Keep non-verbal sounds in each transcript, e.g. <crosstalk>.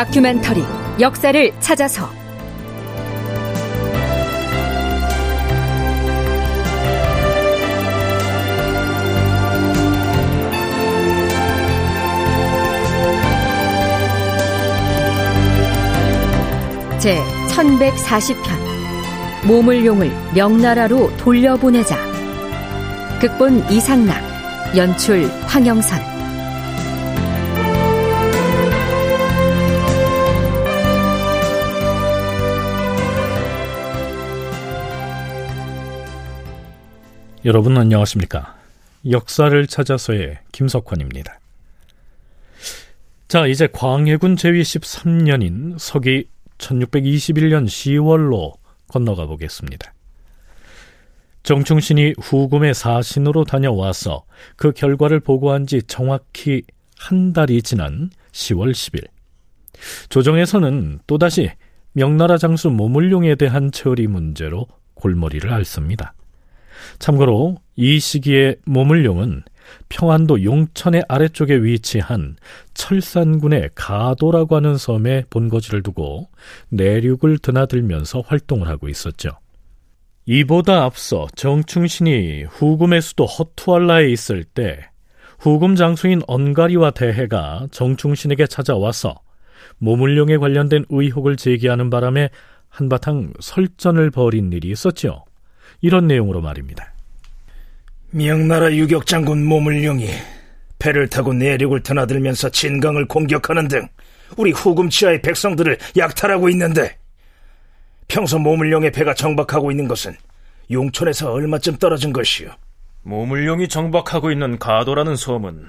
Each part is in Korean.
다큐멘터리 역사를 찾아서. 제 1140편 모물용을 명나라로 돌려보내자. 극본 이상락 연출 황영선 여러분 안녕하십니까? 역사를 찾아서의 김석환입니다. 자, 이제 광해군 제위 13년인 서기 1621년 10월로 건너가 보겠습니다. 정충신이 후금의 사신으로 다녀와서 그 결과를 보고한 지 정확히 한 달이 지난 10월 10일. 조정에서는 또다시 명나라 장수 모물룡에 대한 처리 문제로 골머리를 앓습니다. 참고로 이 시기에 모물룡은 평안도 용천의 아래쪽에 위치한 철산군의 가도라고 하는 섬에 본거지를 두고 내륙을 드나들면서 활동을 하고 있었죠. 이보다 앞서 정충신이 후금의 수도 허투알라에 있을 때 후금 장수인 언가리와 대해가 정충신에게 찾아와서 모물룡에 관련된 의혹을 제기하는 바람에 한바탕 설전을 벌인 일이 있었죠. 이런 내용으로 말입니다. 명나라 유격장군 모물룡이 배를 타고 내륙을 드나들면서 진강을 공격하는 등 우리 후금 치하의 백성들을 약탈하고 있는데 평소 모물룡의 배가 정박하고 있는 것은 용천에서 얼마쯤 떨어진 것이요? 모물룡이 정박하고 있는 가도라는 섬은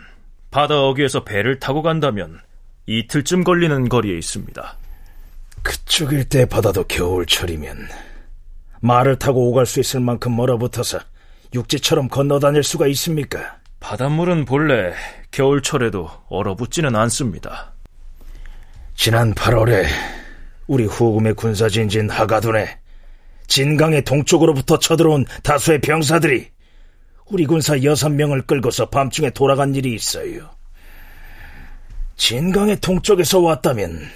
바다 어귀에서 배를 타고 간다면 이틀쯤 걸리는 거리에 있습니다. 그쪽 일대 바다도 겨울철이면 말을 타고 오갈 수 있을 만큼 멀어붙어서 육지처럼 건너다닐 수가 있습니까? 바닷물은 본래 겨울철에도 얼어붙지는 않습니다. 지난 8월에 우리 후금의 군사진진 하가둔에 진강의 동쪽으로부터 쳐들어온 다수의 병사들이 우리 군사 여섯 명을 끌고서 밤중에 돌아간 일이 있어요. 진강의 동쪽에서 왔다면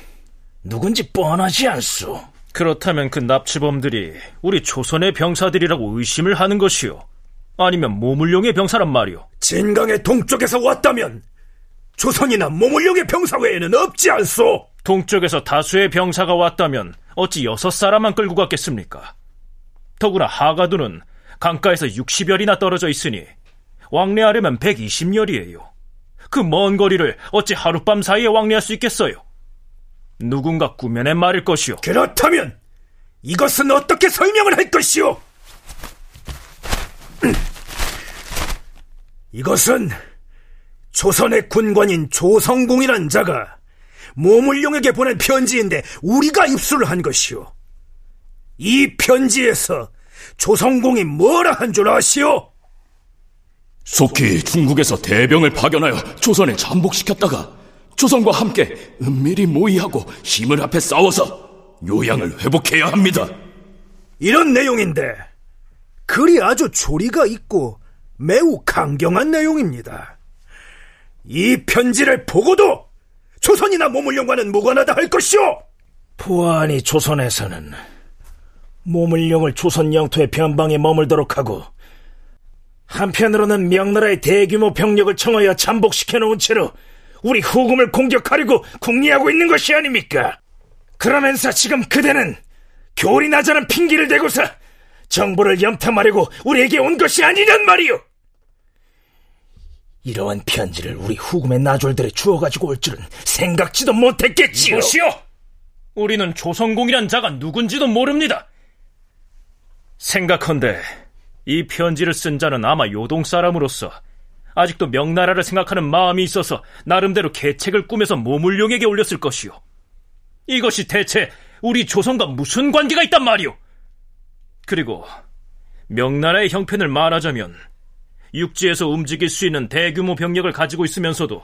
누군지 뻔하지 않소. 그렇다면 그 납치범들이 우리 조선의 병사들이라고 의심을 하는 것이요. 아니면 모물룡의 병사란 말이오. 진강의 동쪽에서 왔다면 조선이나 모물룡의 병사 외에는 없지 않소. 동쪽에서 다수의 병사가 왔다면 어찌 여섯 사람만 끌고 갔겠습니까? 더구나 하가두는 강가에서 60열이나 떨어져 있으니 왕래하려면 120열이에요. 그 먼 거리를 어찌 하룻밤 사이에 왕래할 수 있겠어요? 누군가 꾸며낸 말일 것이오. 그렇다면 이것은 어떻게 설명을 할 것이오? <clears throat> 이것은 조선의 군관인 조성공이란 자가 모물룡에게 보낸 편지인데 우리가 입수를 한 것이오. 이 편지에서 조성공이 뭐라 한 줄 아시오? 속히 중국에서 대병을 파견하여 조선에 잠복시켰다가 조선과 함께 은밀히 모의하고 힘을 합해 싸워서 요양을 회복해야 합니다. 이런 내용인데 글이 아주 조리가 있고 매우 강경한 내용입니다. 이 편지를 보고도 조선이나 모물룡과는 무관하다 할 것이오! 보안이 조선에서는 모물룡을 조선 영토의 변방에 머물도록 하고 한편으로는 명나라의 대규모 병력을 청하여 잠복시켜 놓은 채로 우리 후금을 공격하려고 궁리하고 있는 것이 아닙니까? 그러면서 지금 그대는 교리 나자는 핑계를 대고서 정보를 염탐하려고 우리에게 온 것이 아니란 말이오! 이러한 편지를 우리 후금의 나졸들에 주어가지고 올 줄은 생각지도 못했겠지요. 이보시오! 우리는 조성공이란 자가 누군지도 모릅니다. 생각컨대 이 편지를 쓴 자는 아마 요동 사람으로서 아직도 명나라를 생각하는 마음이 있어서 나름대로 계책을 꾸며서 모물룡에게 올렸을 것이오. 이것이 대체 우리 조선과 무슨 관계가 있단 말이오? 그리고 명나라의 형편을 말하자면 육지에서 움직일 수 있는 대규모 병력을 가지고 있으면서도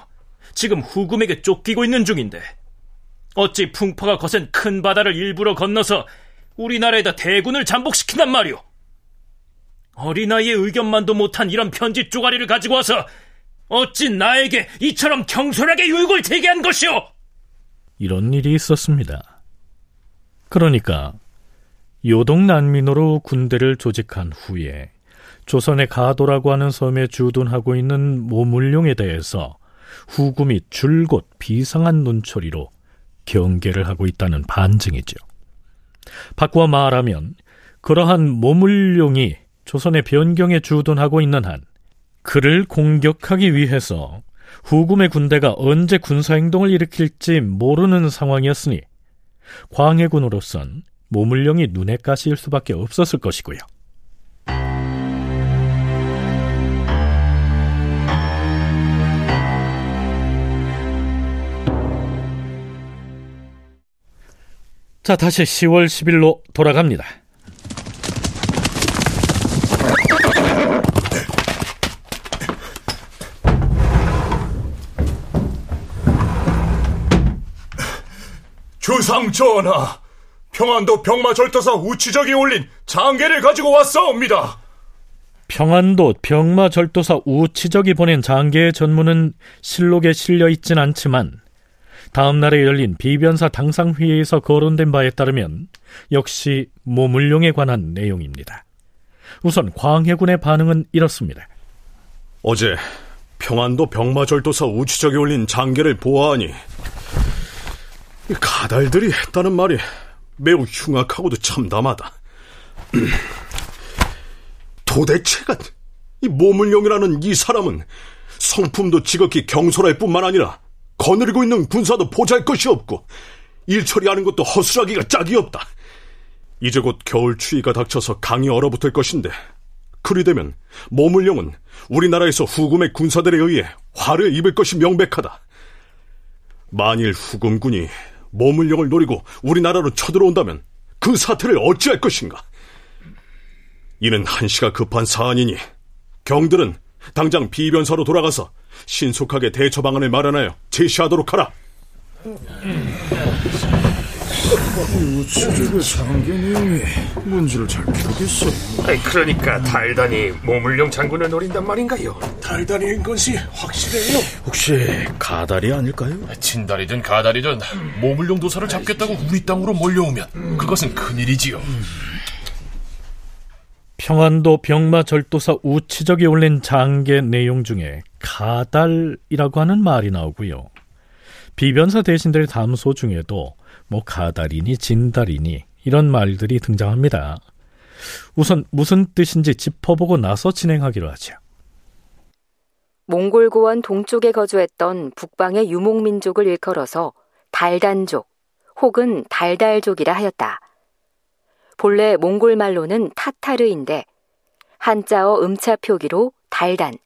지금 후금에게 쫓기고 있는 중인데 어찌 풍파가 거센 큰 바다를 일부러 건너서 우리나라에다 대군을 잠복시킨단 말이오. 어린아이의 의견만도 못한 이런 편지 쪼가리를 가지고 와서 어찌 나에게 이처럼 경솔하게 유혹을 제기한 것이오? 이런 일이 있었습니다. 그러니까 요동 난민으로 군대를 조직한 후에 조선의 가도라고 하는 섬에 주둔하고 있는 모물룡에 대해서 후금이 줄곧 비상한 눈초리로 경계를 하고 있다는 반증이죠. 바꾸어 말하면 그러한 모물룡이 조선의 변경에 주둔하고 있는 한 그를 공격하기 위해서 후금의 군대가 언제 군사행동을 일으킬지 모르는 상황이었으니 광해군으로선 모물령이 눈에 가시일 수밖에 없었을 것이고요. 자, 다시 10월 10일로 돌아갑니다. 주상 전하, 평안도 병마절도사 우치적이 올린 장계를 가지고 왔사옵니다. 평안도 병마절도사 우치적이 보낸 장계의 전문은 실록에 실려 있진 않지만 다음 날에 열린 비변사 당상회의에서 거론된 바에 따르면 역시 모물룡에 관한 내용입니다. 우선 광해군의 반응은 이렇습니다. 어제 평안도 병마절도사 우치적이 올린 장계를 보아하니 가달들이 했다는 말이 매우 흉악하고도 참담하다. <clears throat> 도대체가 이 모물룡이라는 이 사람은 성품도 지극히 경솔할 뿐만 아니라 거느리고 있는 군사도 보잘 것이 없고 일 처리하는 것도 허술하기가 짝이 없다. 이제 곧 겨울 추위가 닥쳐서 강이 얼어붙을 것인데 그리 되면 모물룡은 우리나라에서 후금의 군사들에 의해 화를 입을 것이 명백하다. 만일 후금군이 모물령을 노리고 우리나라로 쳐들어온다면 그 사태를 어찌할 것인가? 이는 한시가 급한 사안이니 경들은 당장 비변사로 돌아가서 신속하게 대처 방안을 마련하여 제시하도록 하라. 우체국의 상견이 뭔지를 잘 모르겠어. 그러니까 달단이 모물룡 장군을 노린단 말인가요? 달달인 것이 확실해요. 혹시 가달이 아닐까요? 진달이든 가달이든 모물룡 도사를 잡겠다고 우리 땅으로 몰려오면 그것은 큰일이지요. 평안도 병마 절도사 우치적이 올린 장계 내용 중에 가달이라고 하는 말이 나오고요. 비변사 대신들 담소 중에도 뭐 가달이니 진달이니 이런 말들이 등장합니다. 우선 무슨 뜻인지 짚어보고 나서 진행하기로 하죠. 몽골고원 동쪽에 거주했던 북방의 유목민족을 일컬어서 달단족 혹은 달달족이라 하였다. 본래 몽골 말로는 타타르인데 한자어 음차 표기로 달단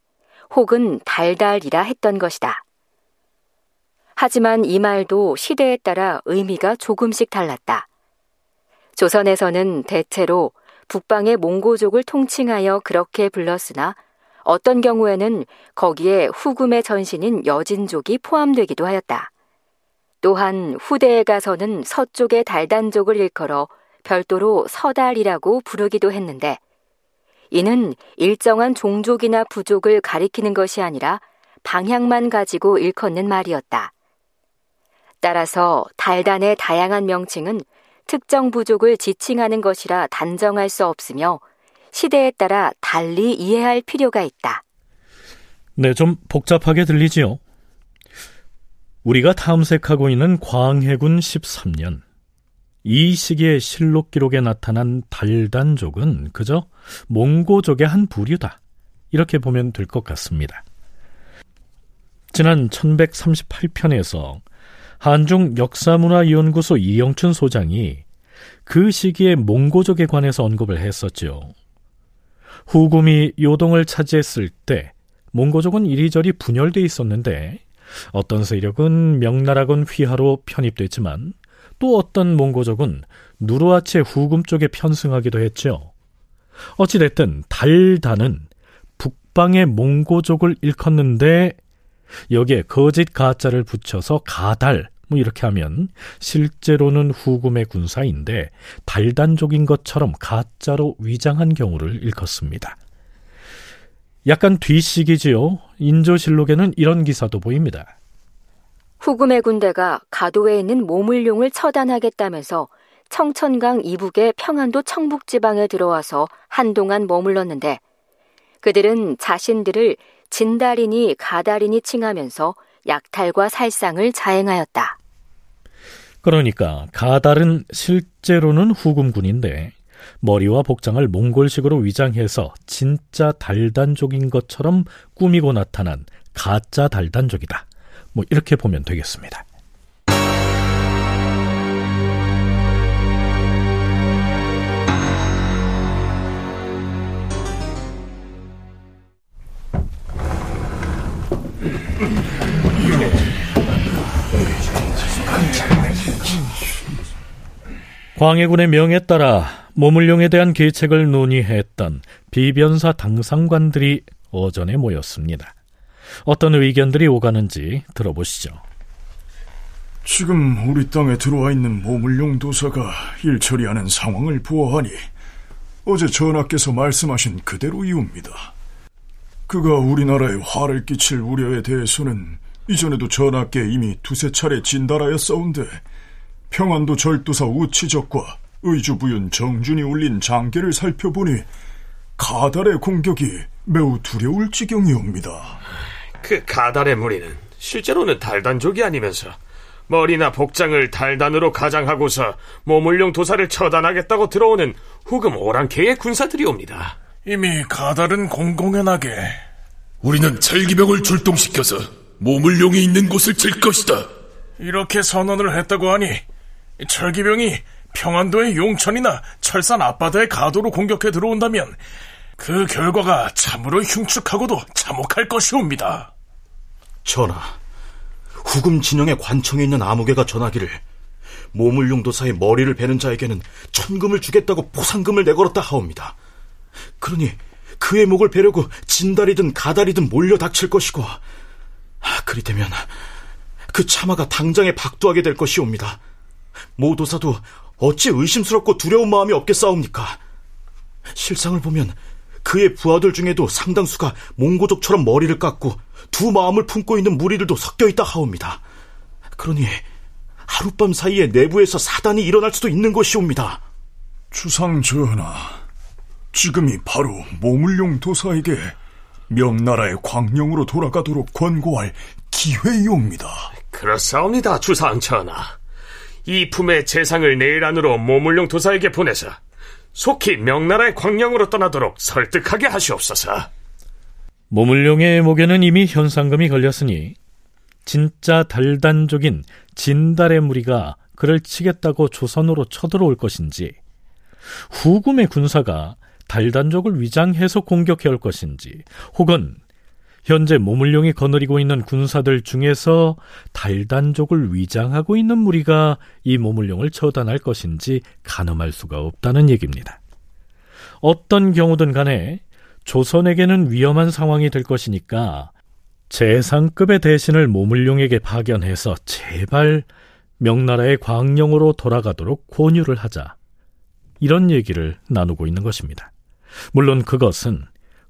혹은 달달이라 했던 것이다. 하지만 이 말도 시대에 따라 의미가 조금씩 달랐다. 조선에서는 대체로 북방의 몽고족을 통칭하여 그렇게 불렀으나 어떤 경우에는 거기에 후금의 전신인 여진족이 포함되기도 하였다. 또한 후대에 가서는 서쪽의 달단족을 일컬어 별도로 서달이라고 부르기도 했는데 이는 일정한 종족이나 부족을 가리키는 것이 아니라 방향만 가지고 일컫는 말이었다. 따라서 달단의 다양한 명칭은 특정 부족을 지칭하는 것이라 단정할 수 없으며 시대에 따라 달리 이해할 필요가 있다. 네, 좀 복잡하게 들리지요? 우리가 탐색하고 있는 광해군 13년. 이 시기의 실록 기록에 나타난 달단족은 그저 몽고족의 한 부류다. 이렇게 보면 될 것 같습니다. 지난 1138편에서 한중 역사문화연구소 이영춘 소장이 그 시기에 몽고족에 관해서 언급을 했었죠. 후금이 요동을 차지했을 때 몽고족은 이리저리 분열돼 있었는데 어떤 세력은 명나라군 휘하로 편입됐지만 또 어떤 몽고족은 누르하체 후금 쪽에 편승하기도 했죠. 어찌됐든 달단은 북방의 몽고족을 일컫는데 여기에 거짓 가짜를 붙여서 가달 뭐 이렇게 하면 실제로는 후금의 군사인데 달단족인 것처럼 가짜로 위장한 경우를 일컫습니다. 약간 뒤식이지요. 인조실록에는 이런 기사도 보입니다. 후금의 군대가 가도에 있는 모물룡을 처단하겠다면서 청천강 이북의 평안도 청북지방에 들어와서 한동안 머물렀는데 그들은 자신들을 진달인이 가달인이 칭하면서 약탈과 살상을 자행하였다. 그러니까 가달은 실제로는 후금군인데 머리와 복장을 몽골식으로 위장해서 진짜 달단족인 것처럼 꾸미고 나타난 가짜 달단족이다. 뭐 이렇게 보면 되겠습니다. 광해군의 명에 따라 모물룡에 대한 계책을 논의했던 비변사 당상관들이 어전에 모였습니다. 어떤 의견들이 오가는지 들어보시죠. 지금 우리 땅에 들어와 있는 모물룡 도사가 일 처리하는 상황을 보아하니 어제 전하께서 말씀하신 그대로이옵니다. 그가 우리나라에 화를 끼칠 우려에 대해서는 이전에도 전하께 이미 두세 차례 진달하였사온데 평안도 절도사 우치적과 의주부윤 정준이 올린 장계를 살펴보니 가달의 공격이 매우 두려울 지경이옵니다. 그 가달의 무리는 실제로는 달단족이 아니면서 머리나 복장을 달단으로 가장하고서 모물룡 도사를 처단하겠다고 들어오는 후금 오랑캐의 군사들이옵니다. 이미 가달은 공공연하게 우리는 철기병을 출동시켜서 모물룡이 있는 곳을 칠 것이다. 이렇게 선언을 했다고 하니 철기병이 평안도의 용천이나 철산 앞바다의 가도로 공격해 들어온다면 그 결과가 참으로 흉측하고도 참혹할 것이옵니다. 전하, 후금 진영의 관청에 있는 아무개가 전하기를 모물용 도사의 머리를 베는 자에게는 천금을 주겠다고 보상금을 내걸었다 하옵니다. 그러니 그의 목을 베려고 진달이든 가달이든 몰려 닥칠 것이고 그리 되면 그 차마가 당장에 박두하게 될 것이옵니다. 모 도사도 어찌 의심스럽고 두려운 마음이 없겠사옵니까? 실상을 보면 그의 부하들 중에도 상당수가 몽고족처럼 머리를 깎고 두 마음을 품고 있는 무리들도 섞여 있다 하옵니다. 그러니 하룻밤 사이에 내부에서 사단이 일어날 수도 있는 것이옵니다. 주상 전하, 지금이 바로 모물용 도사에게 명나라의 광령으로 돌아가도록 권고할 기회이옵니다. 그렇사옵니다, 주상 전하. 이 품의 재상을 내일 안으로 모물룡 도사에게 보내서 속히 명나라의 광령으로 떠나도록 설득하게 하시옵소서. 모물룡의 목에는 이미 현상금이 걸렸으니 진짜 달단족인 진달의 무리가 그를 치겠다고 조선으로 쳐들어올 것인지 후금의 군사가 달단족을 위장해서 공격해 올 것인지 혹은 현재 모물룡이 거느리고 있는 군사들 중에서 달단족을 위장하고 있는 무리가 이 모물룡을 처단할 것인지 가늠할 수가 없다는 얘기입니다. 어떤 경우든 간에 조선에게는 위험한 상황이 될 것이니까 재상급의 대신을 모물룡에게 파견해서 제발 명나라의 광령으로 돌아가도록 권유를 하자. 이런 얘기를 나누고 있는 것입니다. 물론 그것은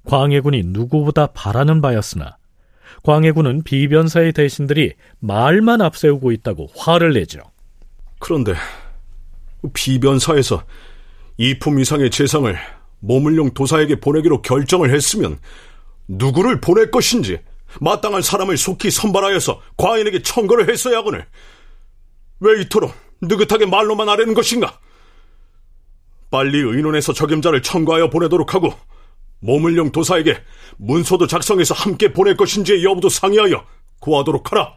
광해군이 누구보다 바라는 바였으나 광해군은 비변사의 대신들이 말만 앞세우고 있다고 화를 내죠. 그런데 비변사에서 이품 이상의 재상을 모물룡 도사에게 보내기로 결정을 했으면 누구를 보낼 것인지 마땅한 사람을 속히 선발하여서 과인에게 청거를 했어야 하거늘 왜 이토록 느긋하게 말로만 하려는 것인가? 빨리 의논해서 적임자를 청구하여 보내도록 하고 모물룡 도사에게 문서도 작성해서 함께 보낼 것인지의 여부도 상의하여 구하도록 하라.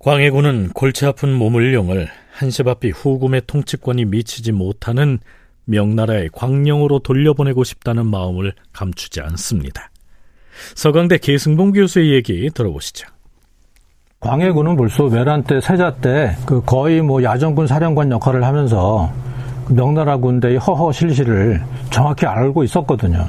광해군은 골치 아픈 모물룡을 한시바삐 후금의 통치권이 미치지 못하는 명나라의 광령으로 돌려보내고 싶다는 마음을 감추지 않습니다. 서강대 계승봉 교수의 얘기 들어보시죠. 광해군은 벌써 외란 때, 세자 때, 그 거의 뭐 야전군 사령관 역할을 하면서 그 명나라 군대의 허허 실실을 정확히 알고 있었거든요.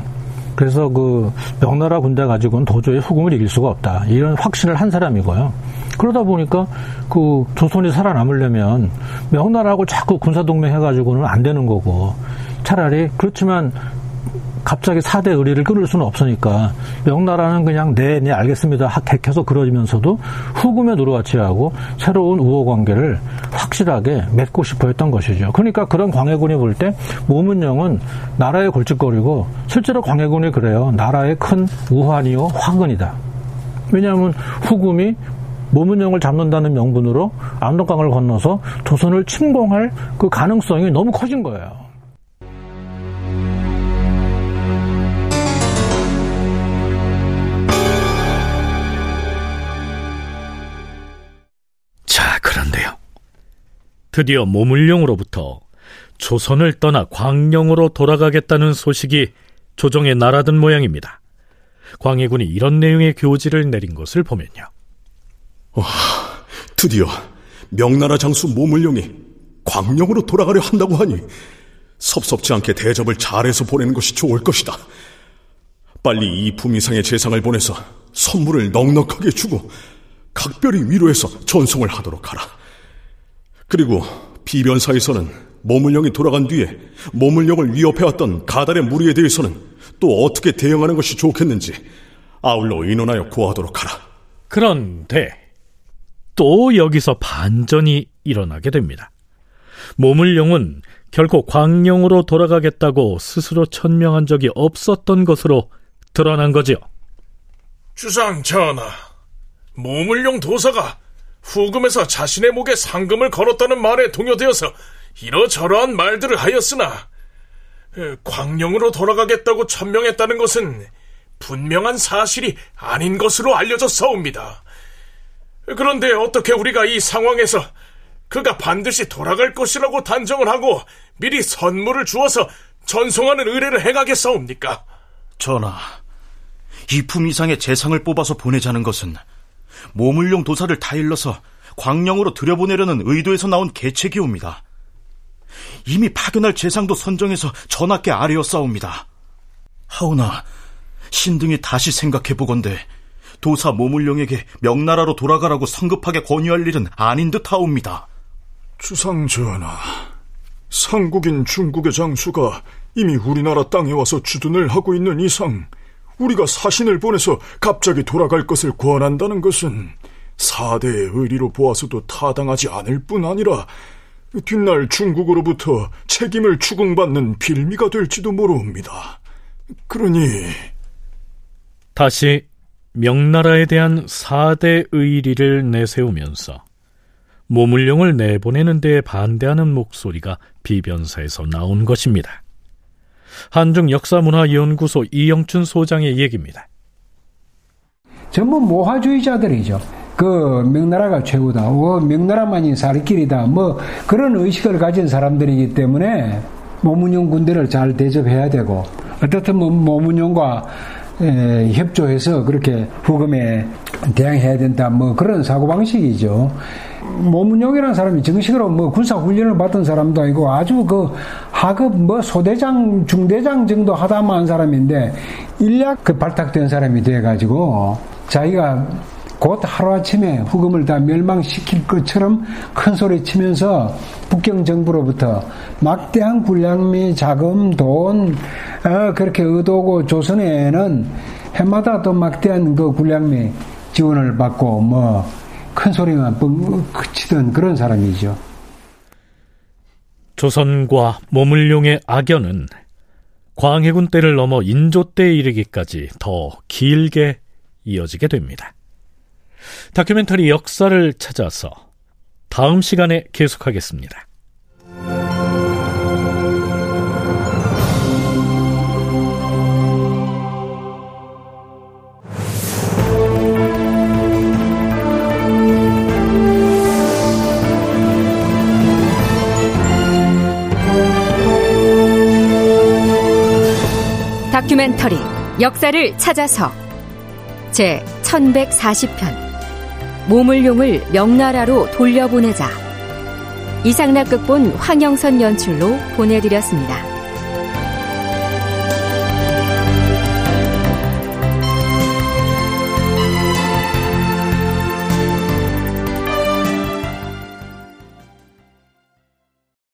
그래서 그 명나라 군대 가지고는 도저히 후금을 이길 수가 없다. 이런 확신을 한 사람이고요. 그러다 보니까 그 조선이 살아남으려면 명나라하고 자꾸 군사동맹 해가지고는 안 되는 거고 차라리 그렇지만 갑자기 4대 의리를 끊을 수는 없으니까 명나라는 그냥 네, 네 알겠습니다 객해서 그러면서도 후금에 누르와치하고 새로운 우호 관계를 확실하게 맺고 싶어 했던 것이죠. 그러니까 그런 광해군이 볼 때 모문영은 나라의 골칫거리고 실제로 광해군이 그래요. 나라의 큰 우환이요 화근이다. 왜냐하면 후금이 모문영을 잡는다는 명분으로 압록강을 건너서 조선을 침공할 그 가능성이 너무 커진 거예요. 드디어 모물룡으로부터 조선을 떠나 광령으로 돌아가겠다는 소식이 조정에 날아든 모양입니다. 광해군이 이런 내용의 교지를 내린 것을 보면요. 와, 드디어 명나라 장수 모물룡이 광령으로 돌아가려 한다고 하니 섭섭지 않게 대접을 잘해서 보내는 것이 좋을 것이다. 빨리 이 품 이상의 재상을 보내서 선물을 넉넉하게 주고 각별히 위로해서 전송을 하도록 하라. 그리고 비변사에서는 모물령이 돌아간 뒤에 모물령을 위협해왔던 가달의 무리에 대해서는 또 어떻게 대응하는 것이 좋겠는지 아울러 의논하여 고하도록 하라. 그런데 또 여기서 반전이 일어나게 됩니다. 모물령은 결코 광령으로 돌아가겠다고 스스로 천명한 적이 없었던 것으로 드러난 거지요. 주상 전하, 모물령 도사가 후금에서 자신의 목에 상금을 걸었다는 말에 동요되어서 이러저러한 말들을 하였으나 광령으로 돌아가겠다고 천명했다는 것은 분명한 사실이 아닌 것으로 알려졌사옵니다. 그런데 어떻게 우리가 이 상황에서 그가 반드시 돌아갈 것이라고 단정을 하고 미리 선물을 주어서 전송하는 의뢰를 행하겠사옵니까? 전하, 이 품 이상의 재상을 뽑아서 보내자는 것은 모물용 도사를 다 일러서 광령으로 들여보내려는 의도에서 나온 계책이옵니다. 이미 파견할 재상도 선정해서 전하께 아뢰었사옵니다. 하오나 신등이 다시 생각해보건대 도사 모물룡에게 명나라로 돌아가라고 성급하게 권유할 일은 아닌 듯하옵니다. 주상 전하, 상국인 중국의 장수가 이미 우리나라 땅에 와서 주둔을 하고 있는 이상 우리가 사신을 보내서 갑자기 돌아갈 것을 권한다는 것은 사대의 의리로 보아서도 타당하지 않을 뿐 아니라 뒷날 중국으로부터 책임을 추궁받는 빌미가 될지도 모릅니다. 그러니 다시 명나라에 대한 사대 의리를 내세우면서 모물령을 내보내는 데에 반대하는 목소리가 비변사에서 나온 것입니다. 한중 역사문화연구소 이영춘 소장의 얘기입니다. 전부 모화주의자들이죠. 그 명나라가 최고다. 어, 명나라만이 살 길이다. 뭐 그런 의식을 가진 사람들이기 때문에 모문용 군대를 잘 대접해야 되고 어떻든 뭐 모문용과 에, 협조해서 그렇게 후금에 대항해야 된다. 뭐 그런 사고방식이죠. 모문용이라는 사람이 정식으로 뭐 군사 훈련을 받은 사람도 아니고 아주 그 하급 뭐 소대장, 중대장 정도 하다만 사람인데 일약 그 발탁된 사람이 돼가지고 자기가 곧 하루아침에 후금을 다 멸망시킬 것처럼 큰 소리 치면서 북경 정부로부터 막대한 군량미, 자금, 돈, 어, 그렇게 의도고 조선에는 해마다 또 막대한 그 군량미 지원을 받고 뭐 큰 소리만 뻥 치던 그런 사람이죠. 조선과 모물룡의 악연은 광해군 때를 넘어 인조 때에 이르기까지 더 길게 이어지게 됩니다. 다큐멘터리 역사를 찾아서 다음 시간에 계속하겠습니다. 다큐멘터리 역사를 찾아서. 제 1140편. 모물용을 명나라로 돌려보내자. 이상락 극본 황영선 연출로 보내드렸습니다.